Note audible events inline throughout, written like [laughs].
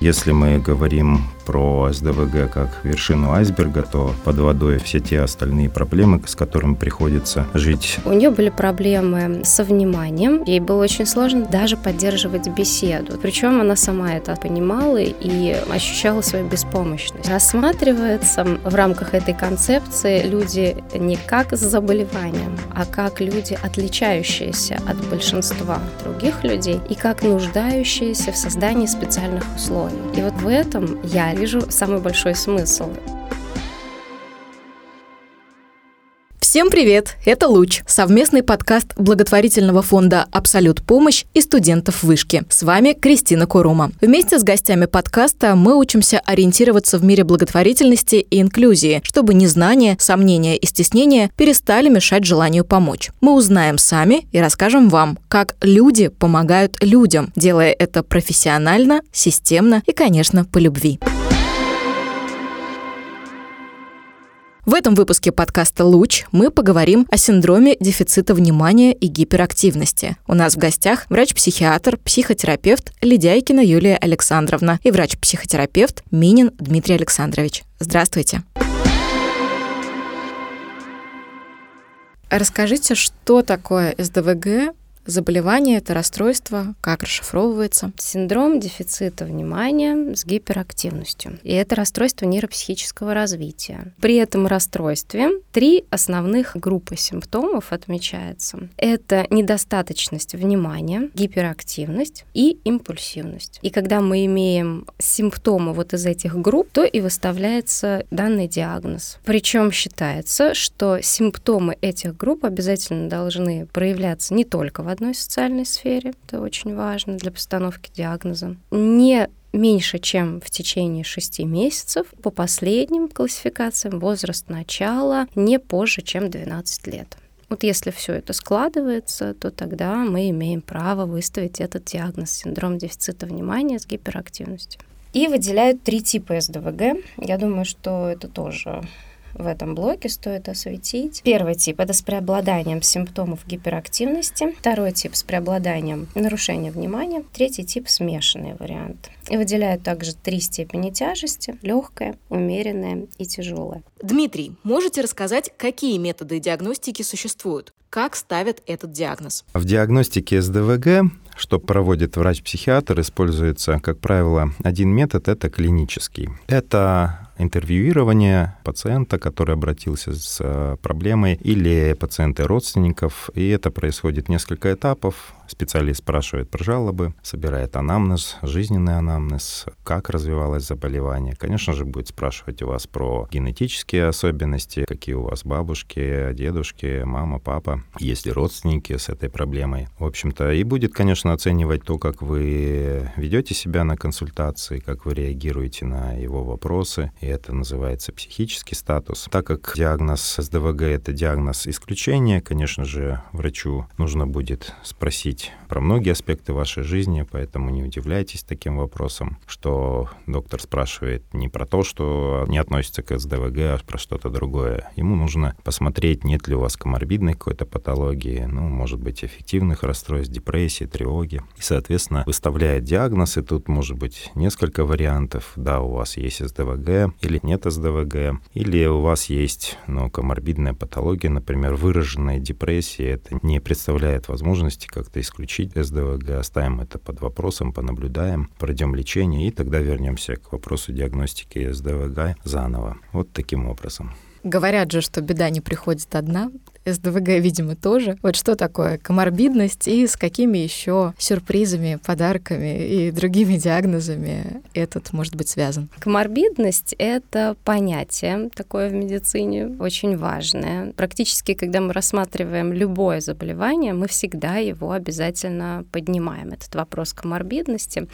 Если мы говорим про СДВГ как вершину айсберга, то под водой все те остальные проблемы, с которыми приходится жить. У нее были проблемы со вниманием. Ей было очень сложно даже поддерживать беседу. Причем она сама это понимала и ощущала свою беспомощность. Рассматривается в рамках этой концепции люди не как с заболеванием, а как люди, отличающиеся от большинства других людей и как нуждающиеся в создании специальных условий. И вот в этом я вижу самый большой смысл. Всем привет! Это «Луч» — совместный подкаст благотворительного фонда «Абсолют помощь» и студентов вышки. С вами Кристина Курума. Вместе с гостями подкаста мы учимся ориентироваться в мире благотворительности и инклюзии, чтобы незнание, сомнения и стеснения перестали мешать желанию помочь. Мы узнаем сами и расскажем вам, как люди помогают людям, делая это профессионально, системно и, конечно, по любви. В этом выпуске подкаста «Луч» мы поговорим о синдроме дефицита внимания и гиперактивности. У нас в гостях врач-психиатр, психотерапевт Ледяйкина Юлия Александровна и врач-психотерапевт Минин Дмитрий Александрович. Здравствуйте. Расскажите, что такое СДВГ Заболевание – это расстройство, как расшифровывается? Синдром дефицита внимания с гиперактивностью. И это расстройство нейропсихического развития. При этом расстройстве три основных группы симптомов отмечается. Это недостаточность внимания, гиперактивность и импульсивность. И когда мы имеем симптомы вот из этих групп, то и выставляется данный диагноз. Причем считается, что симптомы этих групп обязательно должны проявляться не только в одной социальной сфере, это очень важно для постановки диагноза, не меньше, чем в течение 6 месяцев. По последним классификациям возраст начала не позже, чем 12 лет. Вот если все это складывается, то тогда мы имеем право выставить этот диагноз синдром дефицита внимания с гиперактивностью. И выделяют три типа СДВГ. Я думаю, что это тоже в этом блоке стоит осветить. Первый тип – это с преобладанием симптомов гиперактивности. Второй тип – с преобладанием нарушения внимания. Третий тип – смешанный вариант. И выделяют также три степени тяжести – легкая, умеренная и тяжелая. Дмитрий, можете рассказать, какие методы диагностики существуют? Как ставят этот диагноз? В диагностике СДВГ что проводит врач-психиатр, используется, как правило, один метод — это клинический. Это интервьюирование пациента, который обратился с э, проблемой, или пациента родственников. И это происходит несколько этапов. Специалист спрашивает про жалобы, собирает анамнез, жизненный анамнез, как развивалось заболевание. Конечно же, будет спрашивать у вас про генетические особенности, какие у вас бабушки, дедушки, мама, папа, есть ли родственники с этой проблемой. В общем-то, и будет, конечно, оценивать то, как вы ведете себя на консультации, как вы реагируете на его вопросы. И это называется психический статус. Так как диагноз СДВГ — это диагноз исключения, конечно же, врачу нужно будет спросить про многие аспекты вашей жизни, поэтому не удивляйтесь таким вопросом, что доктор спрашивает не про то, что не относится к СДВГ, а про что-то другое. Ему нужно посмотреть, нет ли у вас коморбидной какой-то патологии, ну, может быть, эффективных расстройств, депрессии, тревоги. И, соответственно, выставляет диагноз, и тут может быть несколько вариантов. Да, у вас есть СДВГ или нет СДВГ, или у вас есть ну, коморбидная патология, например, выраженная депрессия. Это не представляет возможности как-то исключить СДВГ, оставим это под вопросом, понаблюдаем, пройдем лечение, и тогда вернемся к вопросу диагностики СДВГ заново. Вот таким образом. Говорят же, что беда не приходит одна. СДВГ, видимо, тоже. Вот что такое коморбидность и с какими еще сюрпризами, подарками и другими диагнозами этот может быть связан? Коморбидность — это понятие такое в медицине, очень важное. Практически, когда мы рассматриваем любое заболевание, мы всегда его обязательно поднимаем, этот вопрос коморбидности.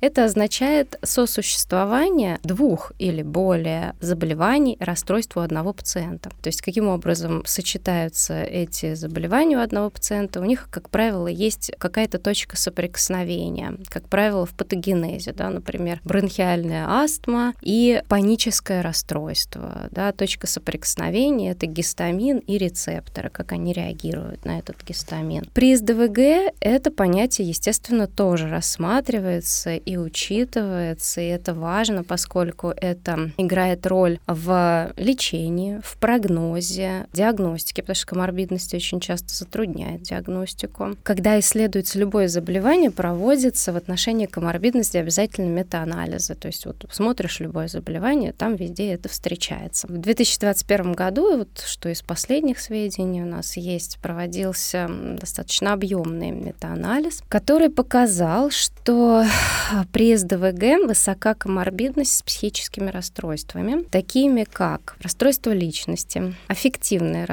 Это означает сосуществование двух или более заболеваний, расстройств у одного пациента. То есть каким образом, сочетая появляются эти заболевания у одного пациента, у них, как правило, есть какая-то точка соприкосновения, как правило, в патогенезе, да, например, бронхиальная астма и паническое расстройство. Да, точка соприкосновения — это гистамин и рецепторы, как они реагируют на этот гистамин. При СДВГ это понятие, естественно, тоже рассматривается и учитывается, и это важно, поскольку это играет роль в лечении, в прогнозе, диагностике, потому что коморбидность очень часто затрудняет диагностику. Когда исследуется любое заболевание, проводится в отношении коморбидности обязательно метаанализы. То есть вот смотришь любое заболевание, там везде это встречается. В 2021 году, вот что из последних сведений у нас есть, проводился достаточно объемный метаанализ, который показал, что при СДВГ высока коморбидность с психическими расстройствами, такими как расстройство личности, аффективное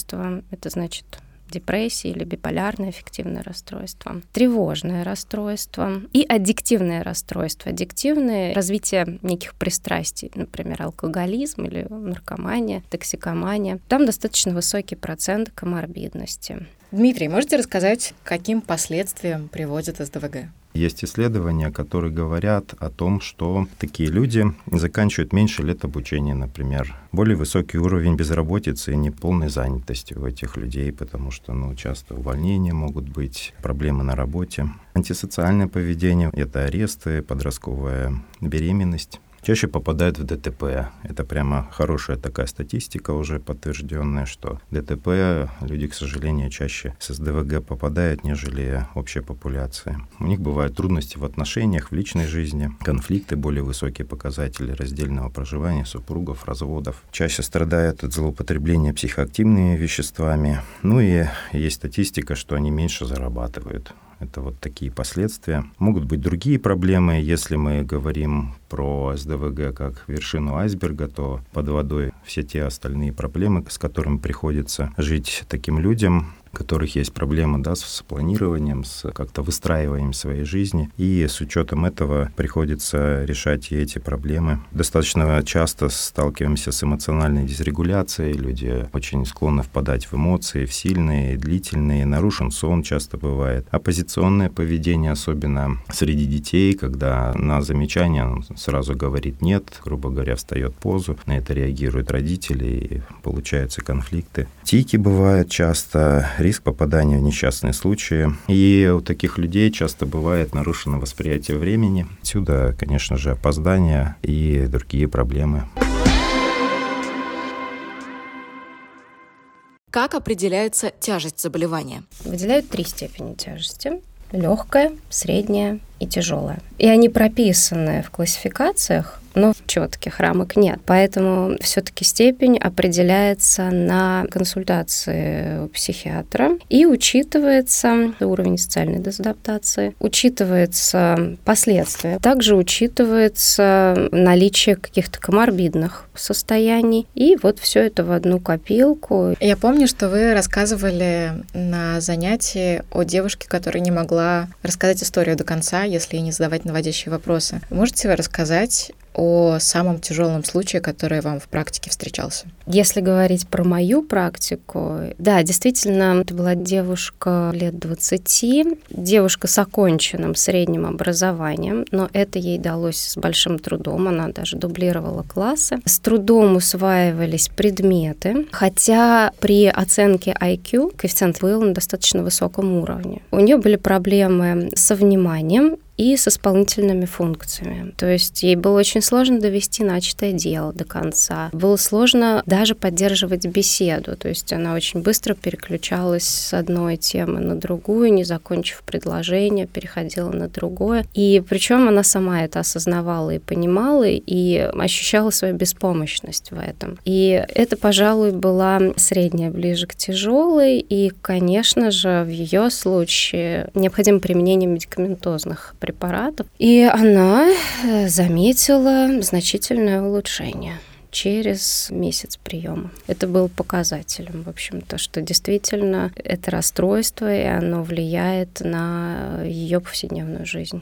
расстройство, это значит депрессия или биполярное аффективное расстройство, тревожное расстройство и аддиктивное расстройство. Аддиктивное — развитие неких пристрастий, например, алкоголизм или наркомания, токсикомания. Там достаточно высокий процент коморбидности. Дмитрий, можете рассказать, каким последствиям приводит СДВГ? Есть исследования, которые говорят о том, что такие люди заканчивают меньше лет обучения, например. Более высокий уровень безработицы и неполной занятости у этих людей, потому что ну, часто увольнения могут быть, проблемы на работе. Антисоциальное поведение — это аресты, подростковая беременность чаще попадают в ДТП. Это прямо хорошая такая статистика уже подтвержденная, что ДТП люди, к сожалению, чаще с СДВГ попадают, нежели общая популяция. У них бывают трудности в отношениях, в личной жизни, конфликты, более высокие показатели раздельного проживания супругов, разводов. Чаще страдают от злоупотребления психоактивными веществами. Ну и есть статистика, что они меньше зарабатывают. Это вот такие последствия. Могут быть другие проблемы. Если мы говорим про СДВГ как вершину айсберга, то под водой все те остальные проблемы, с которыми приходится жить таким людям, у которых есть проблемы да, с планированием, с как-то выстраиванием своей жизни. И с учетом этого приходится решать и эти проблемы. Достаточно часто сталкиваемся с эмоциональной дисрегуляцией. Люди очень склонны впадать в эмоции, в сильные, длительные. Нарушен сон часто бывает. Оппозиционное поведение, особенно среди детей, когда на замечание он сразу говорит «нет», грубо говоря, встает позу. На это реагируют родители, и получаются конфликты. Тики бывают часто, риск попадания в несчастные случаи. И у таких людей часто бывает нарушено восприятие времени. Отсюда, конечно же, опоздания и другие проблемы. Как определяется тяжесть заболевания? Выделяют три степени тяжести. Легкая, средняя и тяжелая. И они прописаны в классификациях но четких рамок нет. Поэтому все-таки степень определяется на консультации у психиатра и учитывается уровень социальной дезадаптации, учитывается последствия, также учитывается наличие каких-то коморбидных состояний. И вот все это в одну копилку. Я помню, что вы рассказывали на занятии о девушке, которая не могла рассказать историю до конца, если не задавать наводящие вопросы. Можете рассказать о самом тяжелом случае, который вам в практике встречался? Если говорить про мою практику, да, действительно, это была девушка лет 20, девушка с оконченным средним образованием, но это ей далось с большим трудом, она даже дублировала классы. С трудом усваивались предметы, хотя при оценке IQ коэффициент был на достаточно высоком уровне. У нее были проблемы со вниманием, и с исполнительными функциями. То есть ей было очень сложно довести начатое дело до конца. Было сложно даже поддерживать беседу. То есть она очень быстро переключалась с одной темы на другую, не закончив предложение, переходила на другое. И причем она сама это осознавала и понимала, и ощущала свою беспомощность в этом. И это, пожалуй, была средняя ближе к тяжелой, и, конечно же, в ее случае необходимо применение медикаментозных препаратов препаратов. И она э, заметила значительное улучшение через месяц приема. Это был показателем, в общем-то, что действительно это расстройство, и оно влияет на ее повседневную жизнь.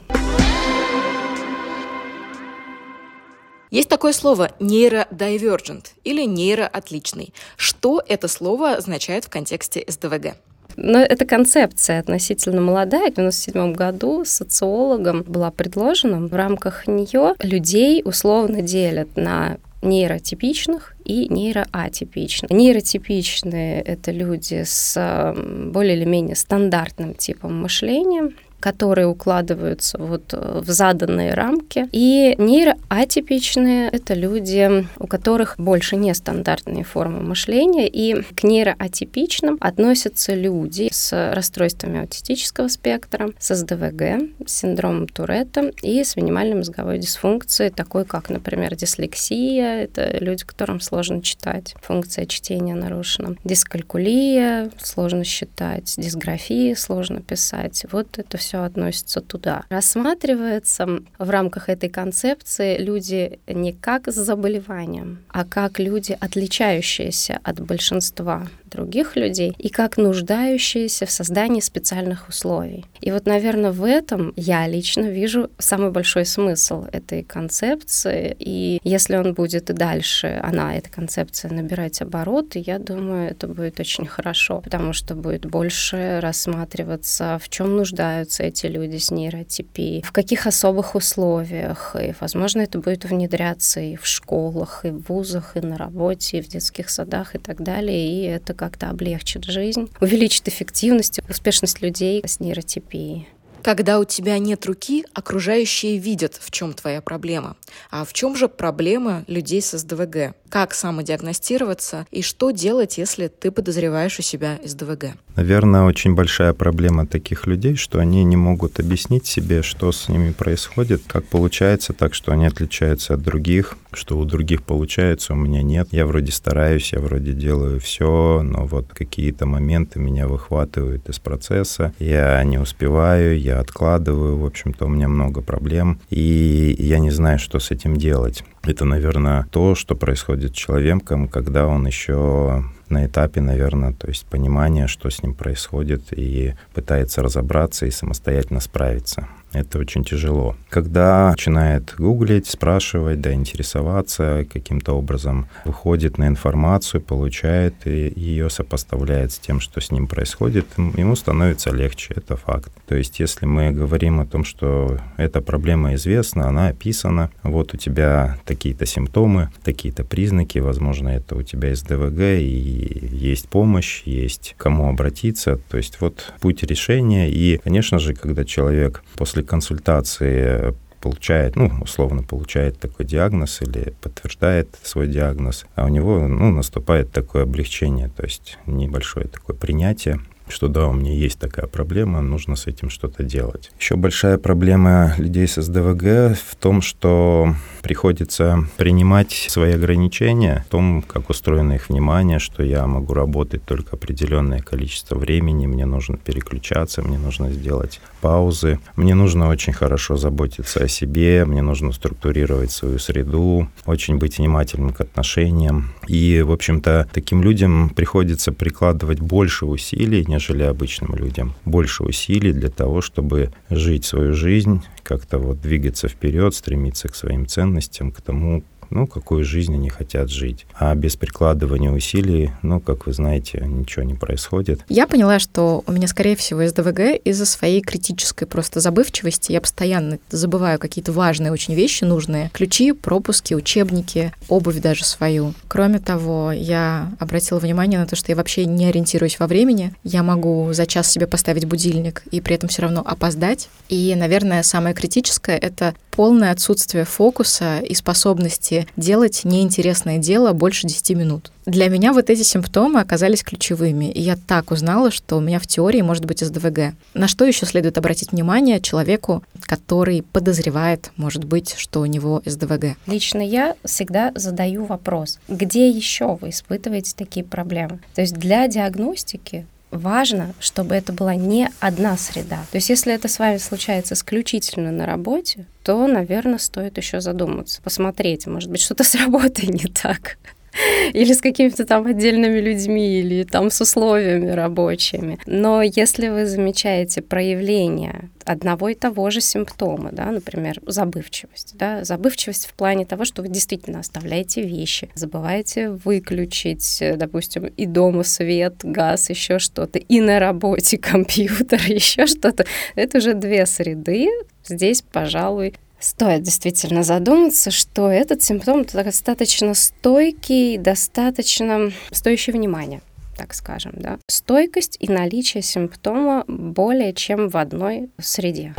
Есть такое слово нейродивержент или нейроотличный. Что это слово означает в контексте СДВГ? Но эта концепция относительно молодая. В 1997 году социологам была предложена. В рамках нее людей условно делят на нейротипичных и нейроатипичных. Нейротипичные — это люди с более или менее стандартным типом мышления, которые укладываются вот э, в заданные рамки. И нейроатипичные — это люди, у которых больше нестандартные формы мышления, и к нейроатипичным относятся люди с расстройствами аутистического спектра, с СДВГ, с синдромом Туретта и с минимальной мозговой дисфункцией, такой как, например, дислексия, это люди, которым сложно читать, функция чтения нарушена, дискалькулия, сложно считать, дисграфия, сложно писать. Вот это все все относится туда. Рассматривается в рамках этой концепции люди не как с заболеванием, а как люди, отличающиеся от большинства других людей и как нуждающиеся в создании специальных условий. И вот, наверное, в этом я лично вижу самый большой смысл этой концепции. И если он будет и дальше, она, эта концепция, набирать обороты, я думаю, это будет очень хорошо, потому что будет больше рассматриваться, в чем нуждаются эти люди с нейротипией, в каких особых условиях. И, возможно, это будет внедряться и в школах, и в вузах, и на работе, и в детских садах, и так далее. И это как-то облегчит жизнь, увеличит эффективность, успешность людей с нейротипией. Когда у тебя нет руки, окружающие видят, в чем твоя проблема. А в чем же проблема людей с СДВГ? Как самодиагностироваться и что делать, если ты подозреваешь у себя СДВГ? Наверное, очень большая проблема таких людей, что они не могут объяснить себе, что с ними происходит, как получается так, что они отличаются от других, что у других получается, у меня нет. Я вроде стараюсь, я вроде делаю все, но вот какие-то моменты меня выхватывают из процесса, я не успеваю, я откладываю, в общем-то, у меня много проблем, и я не знаю, что с этим делать. Это, наверное, то, что происходит с человеком, когда он еще на этапе, наверное, то есть понимания, что с ним происходит, и пытается разобраться и самостоятельно справиться. Это очень тяжело. Когда начинает гуглить, спрашивать, да, интересоваться каким-то образом, выходит на информацию, получает и ее сопоставляет с тем, что с ним происходит, ему становится легче, это факт. То есть если мы говорим о том, что эта проблема известна, она описана, вот у тебя такие-то симптомы, такие-то признаки, возможно, это у тебя из ДВГ, и есть помощь, есть кому обратиться, то есть вот путь решения, и, конечно же, когда человек после после консультации получает, ну, условно получает такой диагноз или подтверждает свой диагноз, а у него, ну, наступает такое облегчение, то есть небольшое такое принятие что да, у меня есть такая проблема, нужно с этим что-то делать. Еще большая проблема людей с СДВГ в том, что приходится принимать свои ограничения в том, как устроено их внимание, что я могу работать только определенное количество времени, мне нужно переключаться, мне нужно сделать паузы, мне нужно очень хорошо заботиться о себе, мне нужно структурировать свою среду, очень быть внимательным к отношениям. И, в общем-то, таким людям приходится прикладывать больше усилий, нежели обычным людям. Больше усилий для того, чтобы жить свою жизнь, как-то вот двигаться вперед, стремиться к своим ценностям, к тому, ну, какую жизнь они хотят жить. А без прикладывания усилий, ну, как вы знаете, ничего не происходит. Я поняла, что у меня, скорее всего, СДВГ из-за своей критической просто забывчивости. Я постоянно забываю какие-то важные очень вещи нужные. Ключи, пропуски, учебники, обувь даже свою. Кроме того, я обратила внимание на то, что я вообще не ориентируюсь во времени. Я могу за час себе поставить будильник и при этом все равно опоздать. И, наверное, самое критическое — это полное отсутствие фокуса и способности делать неинтересное дело больше 10 минут. Для меня вот эти симптомы оказались ключевыми, и я так узнала, что у меня в теории может быть СДВГ. На что еще следует обратить внимание человеку, который подозревает, может быть, что у него СДВГ? Лично я всегда задаю вопрос, где еще вы испытываете такие проблемы? То есть для диагностики важно, чтобы это была не одна среда. То есть если это с вами случается исключительно на работе, то, наверное, стоит еще задуматься, посмотреть, может быть, что-то с работой не так. [laughs] или с какими-то там отдельными людьми, или там с условиями рабочими. Но если вы замечаете проявление одного и того же симптома, да, например, забывчивость, да, забывчивость в плане того, что вы действительно оставляете вещи, забываете выключить, допустим, и дома свет, газ, еще что-то, и на работе [laughs] компьютер, [laughs] еще что-то, это уже две среды. Здесь, пожалуй, Стоит действительно задуматься, что этот симптом достаточно стойкий, достаточно стоящий внимания так скажем, да. Стойкость и наличие симптома более чем в одной среде.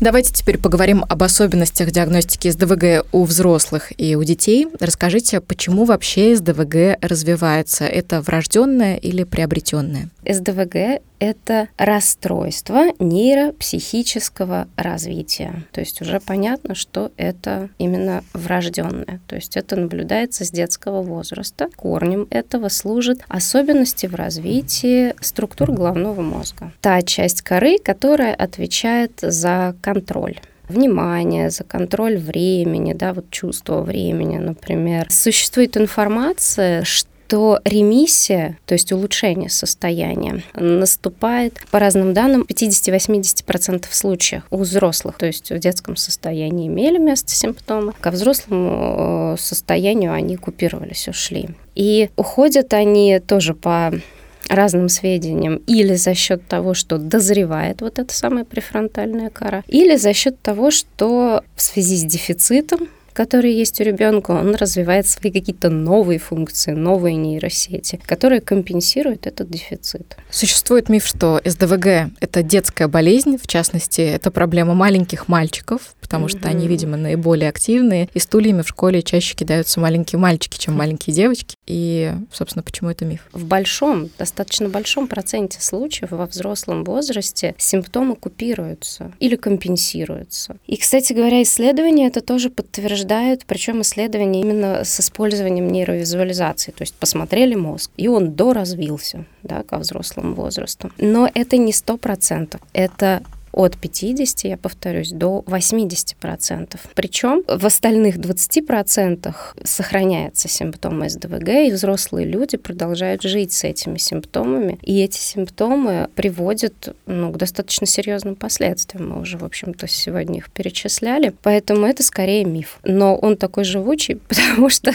Давайте теперь поговорим об особенностях диагностики СДВГ у взрослых и у детей. Расскажите, почему вообще СДВГ развивается? Это врожденное или приобретенное? СДВГ — это расстройство нейропсихического развития. То есть уже понятно, что это именно врожденное. То есть это наблюдается с детского возраста. Корнем этого служат особенности в развитии структур головного мозга. Та часть коры, которая отвечает за контроль внимание, за контроль времени, да, вот чувство времени, например. Существует информация, что то ремиссия, то есть улучшение состояния, наступает, по разным данным, в 50-80% случаев у взрослых. То есть в детском состоянии имели место симптомы, ко взрослому э, состоянию они купировались, ушли. И уходят они тоже по разным сведениям, или за счет того, что дозревает вот эта самая префронтальная кора, или за счет того, что в связи с дефицитом который есть у ребенка, он развивает свои какие-то новые функции, новые нейросети, которые компенсируют этот дефицит. Существует миф, что СДВГ — это детская болезнь, в частности, это проблема маленьких мальчиков, потому mm-hmm. что они, видимо, наиболее активные, и стульями в школе чаще кидаются маленькие мальчики, чем маленькие девочки. И, собственно, почему это миф? В большом, достаточно большом проценте случаев во взрослом возрасте симптомы купируются или компенсируются. И, кстати говоря, исследования это тоже подтверждают, причем исследования именно с использованием нейровизуализации. То есть посмотрели мозг, и он доразвился да, ко взрослому возрасту. Но это не сто процентов. Это от 50, я повторюсь, до 80%. Причем в остальных 20% сохраняются симптомы СДВГ, и взрослые люди продолжают жить с этими симптомами. И эти симптомы приводят ну, к достаточно серьезным последствиям. Мы уже, в общем-то, сегодня их перечисляли. Поэтому это скорее миф. Но он такой живучий, [laughs] потому что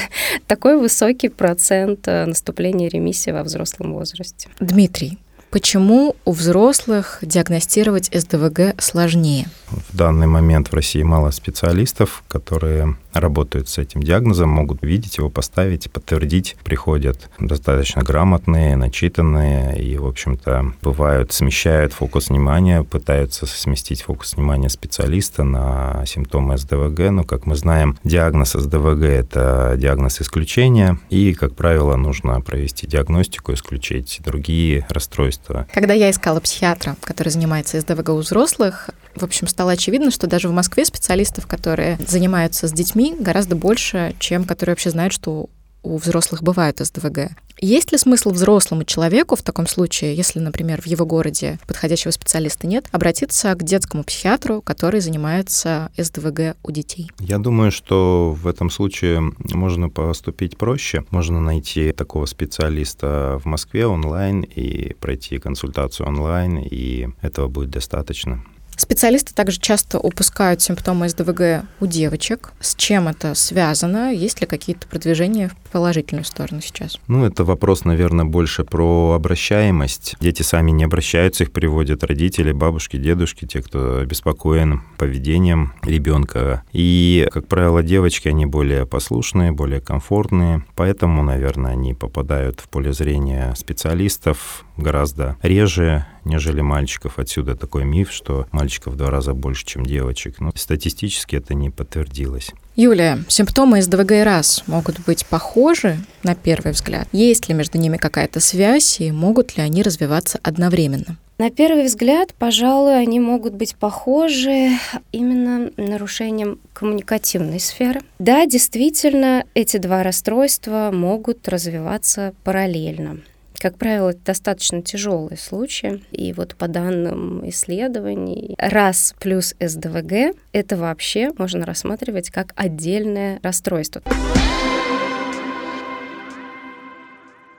такой высокий процент э, наступления ремиссии во взрослом возрасте. Дмитрий, Почему у взрослых диагностировать СДВГ сложнее? В данный момент в России мало специалистов, которые работают с этим диагнозом, могут видеть его, поставить подтвердить. Приходят достаточно грамотные, начитанные и, в общем-то, бывают, смещают фокус внимания, пытаются сместить фокус внимания специалиста на симптомы СДВГ. Но, как мы знаем, диагноз СДВГ – это диагноз исключения, и, как правило, нужно провести диагностику, исключить другие расстройства. Когда я искала психиатра, который занимается СДВГ у взрослых, в общем, стало очевидно, что даже в Москве специалистов, которые занимаются с детьми, гораздо больше, чем которые вообще знают, что у взрослых бывают СДВГ. Есть ли смысл взрослому человеку в таком случае, если, например, в его городе подходящего специалиста нет, обратиться к детскому психиатру, который занимается СДВГ у детей? Я думаю, что в этом случае можно поступить проще. Можно найти такого специалиста в Москве онлайн и пройти консультацию онлайн, и этого будет достаточно. Специалисты также часто упускают симптомы СДВГ у девочек. С чем это связано? Есть ли какие-то продвижения в положительную сторону сейчас? Ну, это вопрос, наверное, больше про обращаемость. Дети сами не обращаются, их приводят родители, бабушки, дедушки, те, кто обеспокоен поведением ребенка. И, как правило, девочки, они более послушные, более комфортные, поэтому, наверное, они попадают в поле зрения специалистов гораздо реже, нежели мальчиков. Отсюда такой миф, что мальчиков в два раза больше, чем девочек. Но статистически это не подтвердилось. Юлия, симптомы СДВГ и РАС могут быть похожи на первый взгляд? Есть ли между ними какая-то связь и могут ли они развиваться одновременно? На первый взгляд, пожалуй, они могут быть похожи именно нарушением коммуникативной сферы. Да, действительно, эти два расстройства могут развиваться параллельно. Как правило, это достаточно тяжелые случаи. И вот по данным исследований, раз плюс СДВГ — это вообще можно рассматривать как отдельное расстройство.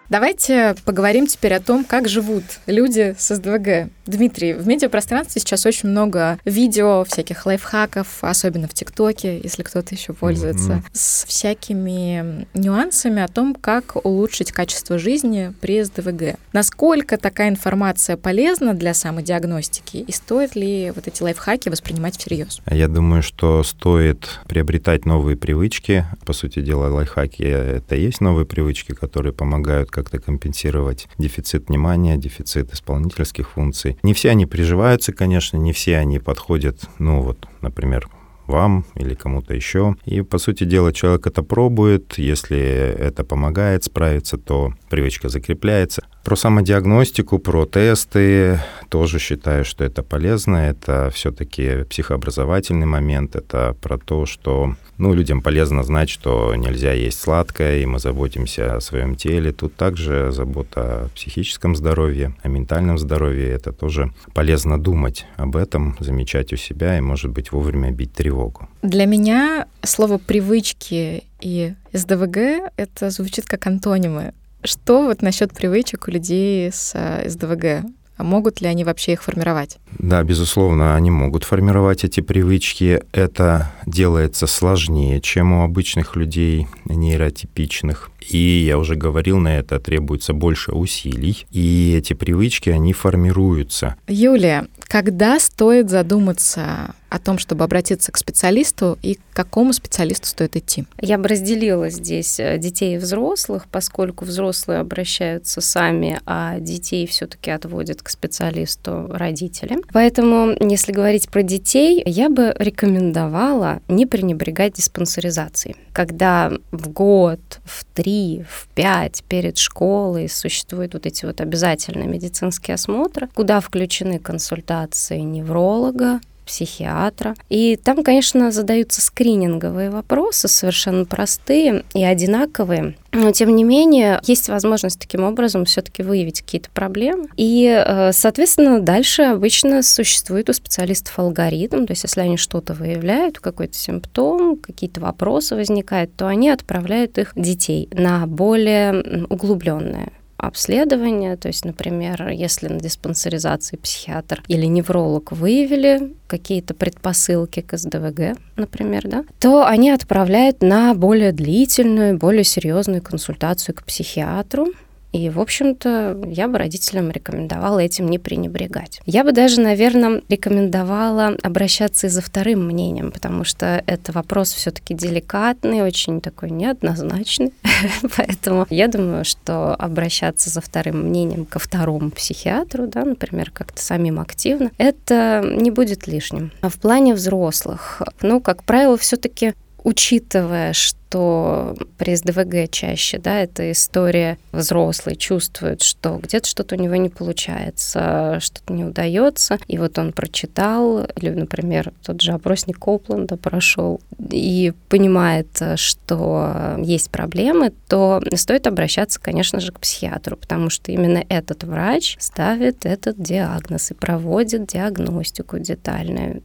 Давайте поговорим теперь о том, как живут люди с СДВГ. Дмитрий, в медиапространстве сейчас очень много видео, всяких лайфхаков, особенно в ТикТоке, если кто-то еще пользуется, mm-hmm. с всякими нюансами о том, как улучшить качество жизни при СДВГ. Насколько такая информация полезна для самодиагностики и стоит ли вот эти лайфхаки воспринимать всерьез? Я думаю, что стоит приобретать новые привычки. По сути дела, лайфхаки — это и есть новые привычки, которые помогают как-то компенсировать дефицит внимания, дефицит исполнительских функций. Не все они приживаются, конечно, не все они подходят, ну вот, например, вам или кому-то еще. И, по сути дела, человек это пробует. Если это помогает справиться, то привычка закрепляется. Про самодиагностику, про тесты тоже считаю, что это полезно. Это все-таки психообразовательный момент. Это про то, что ну, людям полезно знать, что нельзя есть сладкое, и мы заботимся о своем теле. Тут также забота о психическом здоровье, о ментальном здоровье. Это тоже полезно думать об этом, замечать у себя и, может быть, вовремя бить тревогу. Для меня слово «привычки» и СДВГ — это звучит как антонимы. Что вот насчет привычек у людей с э, СДВГ? А могут ли они вообще их формировать? Да, безусловно, они могут формировать эти привычки. Это делается сложнее, чем у обычных людей нейротипичных. И я уже говорил на это, требуется больше усилий. И эти привычки, они формируются. Юлия, когда стоит задуматься о том, чтобы обратиться к специалисту и к какому специалисту стоит идти? Я бы разделила здесь э, детей и взрослых, поскольку взрослые обращаются сами, а детей все-таки отводят к специалисту родители. Поэтому, если говорить про детей, я бы рекомендовала не пренебрегать диспансеризацией. Когда в год, в три, в пять перед школой существуют вот эти вот обязательные медицинские осмотры, куда включены консультации невролога, психиатра. И там, конечно, задаются скрининговые вопросы, совершенно простые и одинаковые. Но, тем не менее, есть возможность таким образом все-таки выявить какие-то проблемы. И, э, соответственно, дальше обычно существует у специалистов алгоритм. То есть, если они что-то выявляют, какой-то симптом, какие-то вопросы возникают, то они отправляют их детей на более углубленное обследования, то есть, например, если на диспансеризации психиатр или невролог выявили какие-то предпосылки к СДВГ, например, да, то они отправляют на более длительную, более серьезную консультацию к психиатру, и, в общем-то, я бы родителям рекомендовала этим не пренебрегать. Я бы даже, наверное, рекомендовала обращаться и за вторым мнением, потому что это вопрос все-таки деликатный, очень такой неоднозначный. [laughs] Поэтому я думаю, что обращаться за вторым мнением ко второму психиатру, да, например, как-то самим активно, это не будет лишним. А в плане взрослых, ну, как правило, все-таки учитывая, что при СДВГ чаще, да, эта история взрослый чувствует, что где-то что-то у него не получается, что-то не удается, и вот он прочитал, или, например, тот же опросник Коупленда прошел, и понимает, что есть проблемы, то стоит обращаться, конечно же, к психиатру, потому что именно этот врач ставит этот диагноз и проводит диагностику детальную.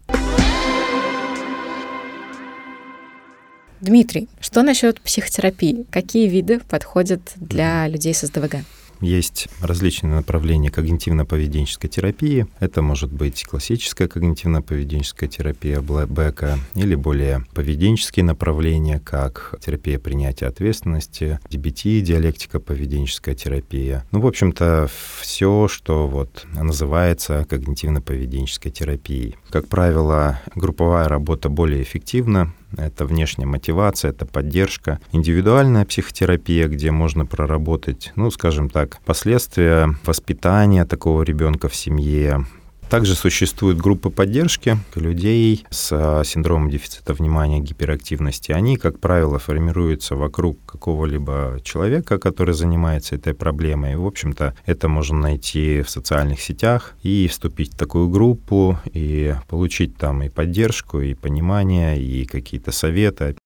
Дмитрий, что насчет психотерапии? Какие виды подходят для людей с СДВГ? Есть различные направления когнитивно-поведенческой терапии. Это может быть классическая когнитивно-поведенческая терапия Бека или более поведенческие направления, как терапия принятия ответственности, DBT, диалектика поведенческая терапия. Ну, в общем-то, все, что вот называется когнитивно-поведенческой терапией. Как правило, групповая работа более эффективна, это внешняя мотивация, это поддержка. Индивидуальная психотерапия, где можно проработать, ну, скажем так, последствия воспитания такого ребенка в семье, также существуют группы поддержки людей с а, синдромом дефицита внимания, гиперактивности. Они, как правило, формируются вокруг какого-либо человека, который занимается этой проблемой. В общем-то, это можно найти в социальных сетях и вступить в такую группу и получить там и поддержку, и понимание, и какие-то советы.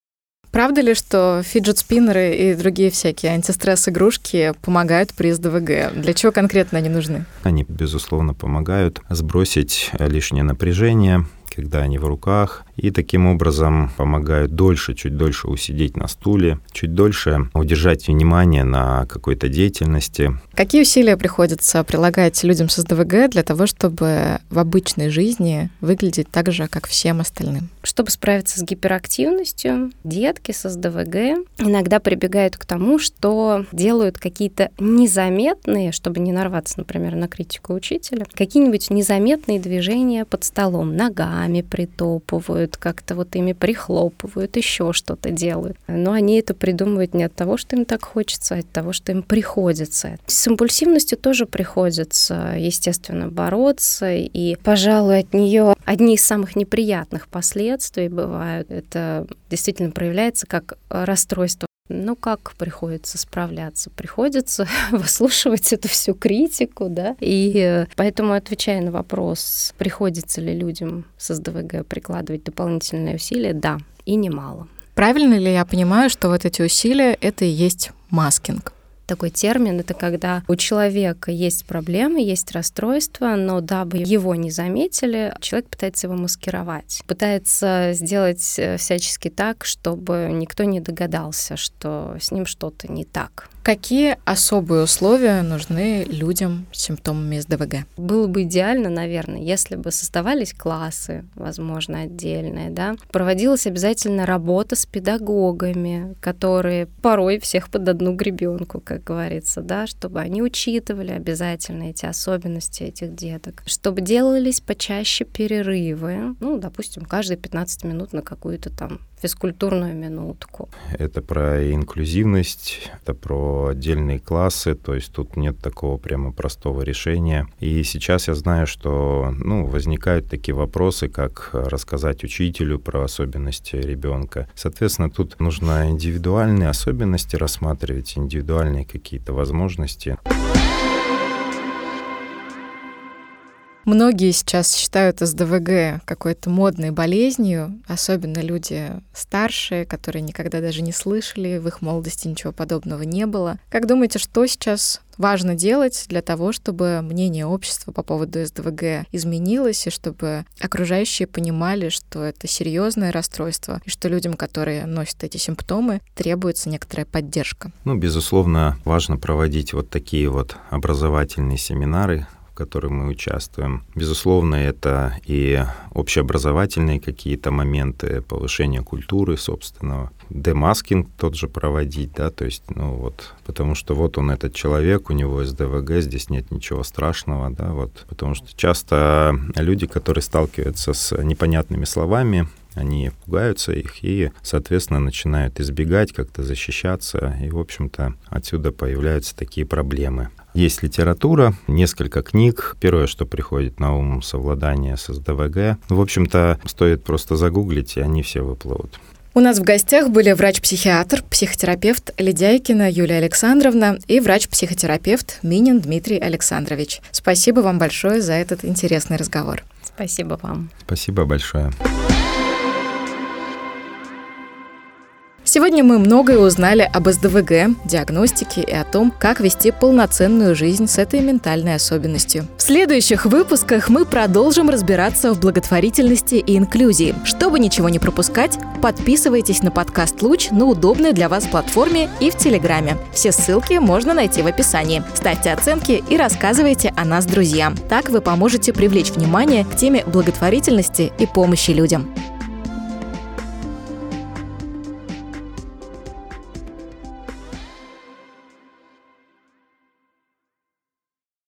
Правда ли, что фиджет-спиннеры и другие всякие антистресс-игрушки помогают при СДВГ? Для чего конкретно они нужны? Они, безусловно, помогают сбросить лишнее напряжение, когда они в руках, и таким образом помогают дольше, чуть дольше усидеть на стуле, чуть дольше удержать внимание на какой-то деятельности. Какие усилия приходится прилагать людям с СДВГ для того, чтобы в обычной жизни выглядеть так же, как всем остальным? Чтобы справиться с гиперактивностью, детки с СДВГ иногда прибегают к тому, что делают какие-то незаметные, чтобы не нарваться, например, на критику учителя, какие-нибудь незаметные движения под столом, ногами притопывают, делают, как-то вот ими прихлопывают, еще что-то делают. Но они это придумывают не от того, что им так хочется, а от того, что им приходится. С импульсивностью тоже приходится, естественно, бороться, и, пожалуй, от нее одни из самых неприятных последствий бывают. Это действительно проявляется как расстройство ну, как приходится справляться? Приходится [laughs] выслушивать эту всю критику, да, и э, поэтому, отвечая на вопрос, приходится ли людям с СДВГ прикладывать дополнительные усилия, да, и немало. Правильно ли я понимаю, что вот эти усилия — это и есть маскинг? Такой термин. Это когда у человека есть проблемы, есть расстройство, но дабы его не заметили, человек пытается его маскировать, пытается сделать э, всячески так, чтобы никто не догадался, что с ним что-то не так. Какие особые условия нужны людям с симптомами СДВГ? Было бы идеально, наверное, если бы создавались классы, возможно, отдельные, да. Проводилась обязательно работа с педагогами, которые порой всех под одну гребенку, как говорится, да, чтобы они учитывали обязательно эти особенности этих деток, чтобы делались почаще перерывы, ну, допустим, каждые 15 минут на какую-то там физкультурную минутку. Это про инклюзивность, это про отдельные классы, то есть тут нет такого прямо простого решения. И сейчас я знаю, что ну, возникают такие вопросы, как рассказать учителю про особенности ребенка. Соответственно, тут нужно индивидуальные особенности рассматривать, индивидуальные какие-то возможности. Многие сейчас считают СДВГ какой-то модной болезнью, особенно люди старшие, которые никогда даже не слышали, в их молодости ничего подобного не было. Как думаете, что сейчас важно делать для того, чтобы мнение общества по поводу СДВГ изменилось, и чтобы окружающие понимали, что это серьезное расстройство, и что людям, которые носят эти симптомы, требуется некоторая поддержка? Ну, безусловно, важно проводить вот такие вот образовательные семинары, которой мы участвуем. Безусловно, это и общеобразовательные какие-то моменты, повышение культуры собственного, демаскинг тот же проводить, да, то есть, ну вот, потому что вот он этот человек, у него СДВГ, здесь нет ничего страшного, да, вот, потому что часто люди, которые сталкиваются с непонятными словами, они пугаются их и, соответственно, начинают избегать, как-то защищаться, и, в общем-то, отсюда появляются такие проблемы. Есть литература, несколько книг. Первое, что приходит на ум, совладание с СДВГ. В общем-то, стоит просто загуглить, и они все выплывут. У нас в гостях были врач-психиатр, психотерапевт Ледяйкина Юлия Александровна и врач-психотерапевт Минин Дмитрий Александрович. Спасибо вам большое за этот интересный разговор. Спасибо вам. Спасибо большое. Сегодня мы многое узнали об СДВГ, диагностике и о том, как вести полноценную жизнь с этой ментальной особенностью. В следующих выпусках мы продолжим разбираться в благотворительности и инклюзии. Чтобы ничего не пропускать, подписывайтесь на подкаст «Луч» на удобной для вас платформе и в Телеграме. Все ссылки можно найти в описании. Ставьте оценки и рассказывайте о нас друзьям. Так вы поможете привлечь внимание к теме благотворительности и помощи людям.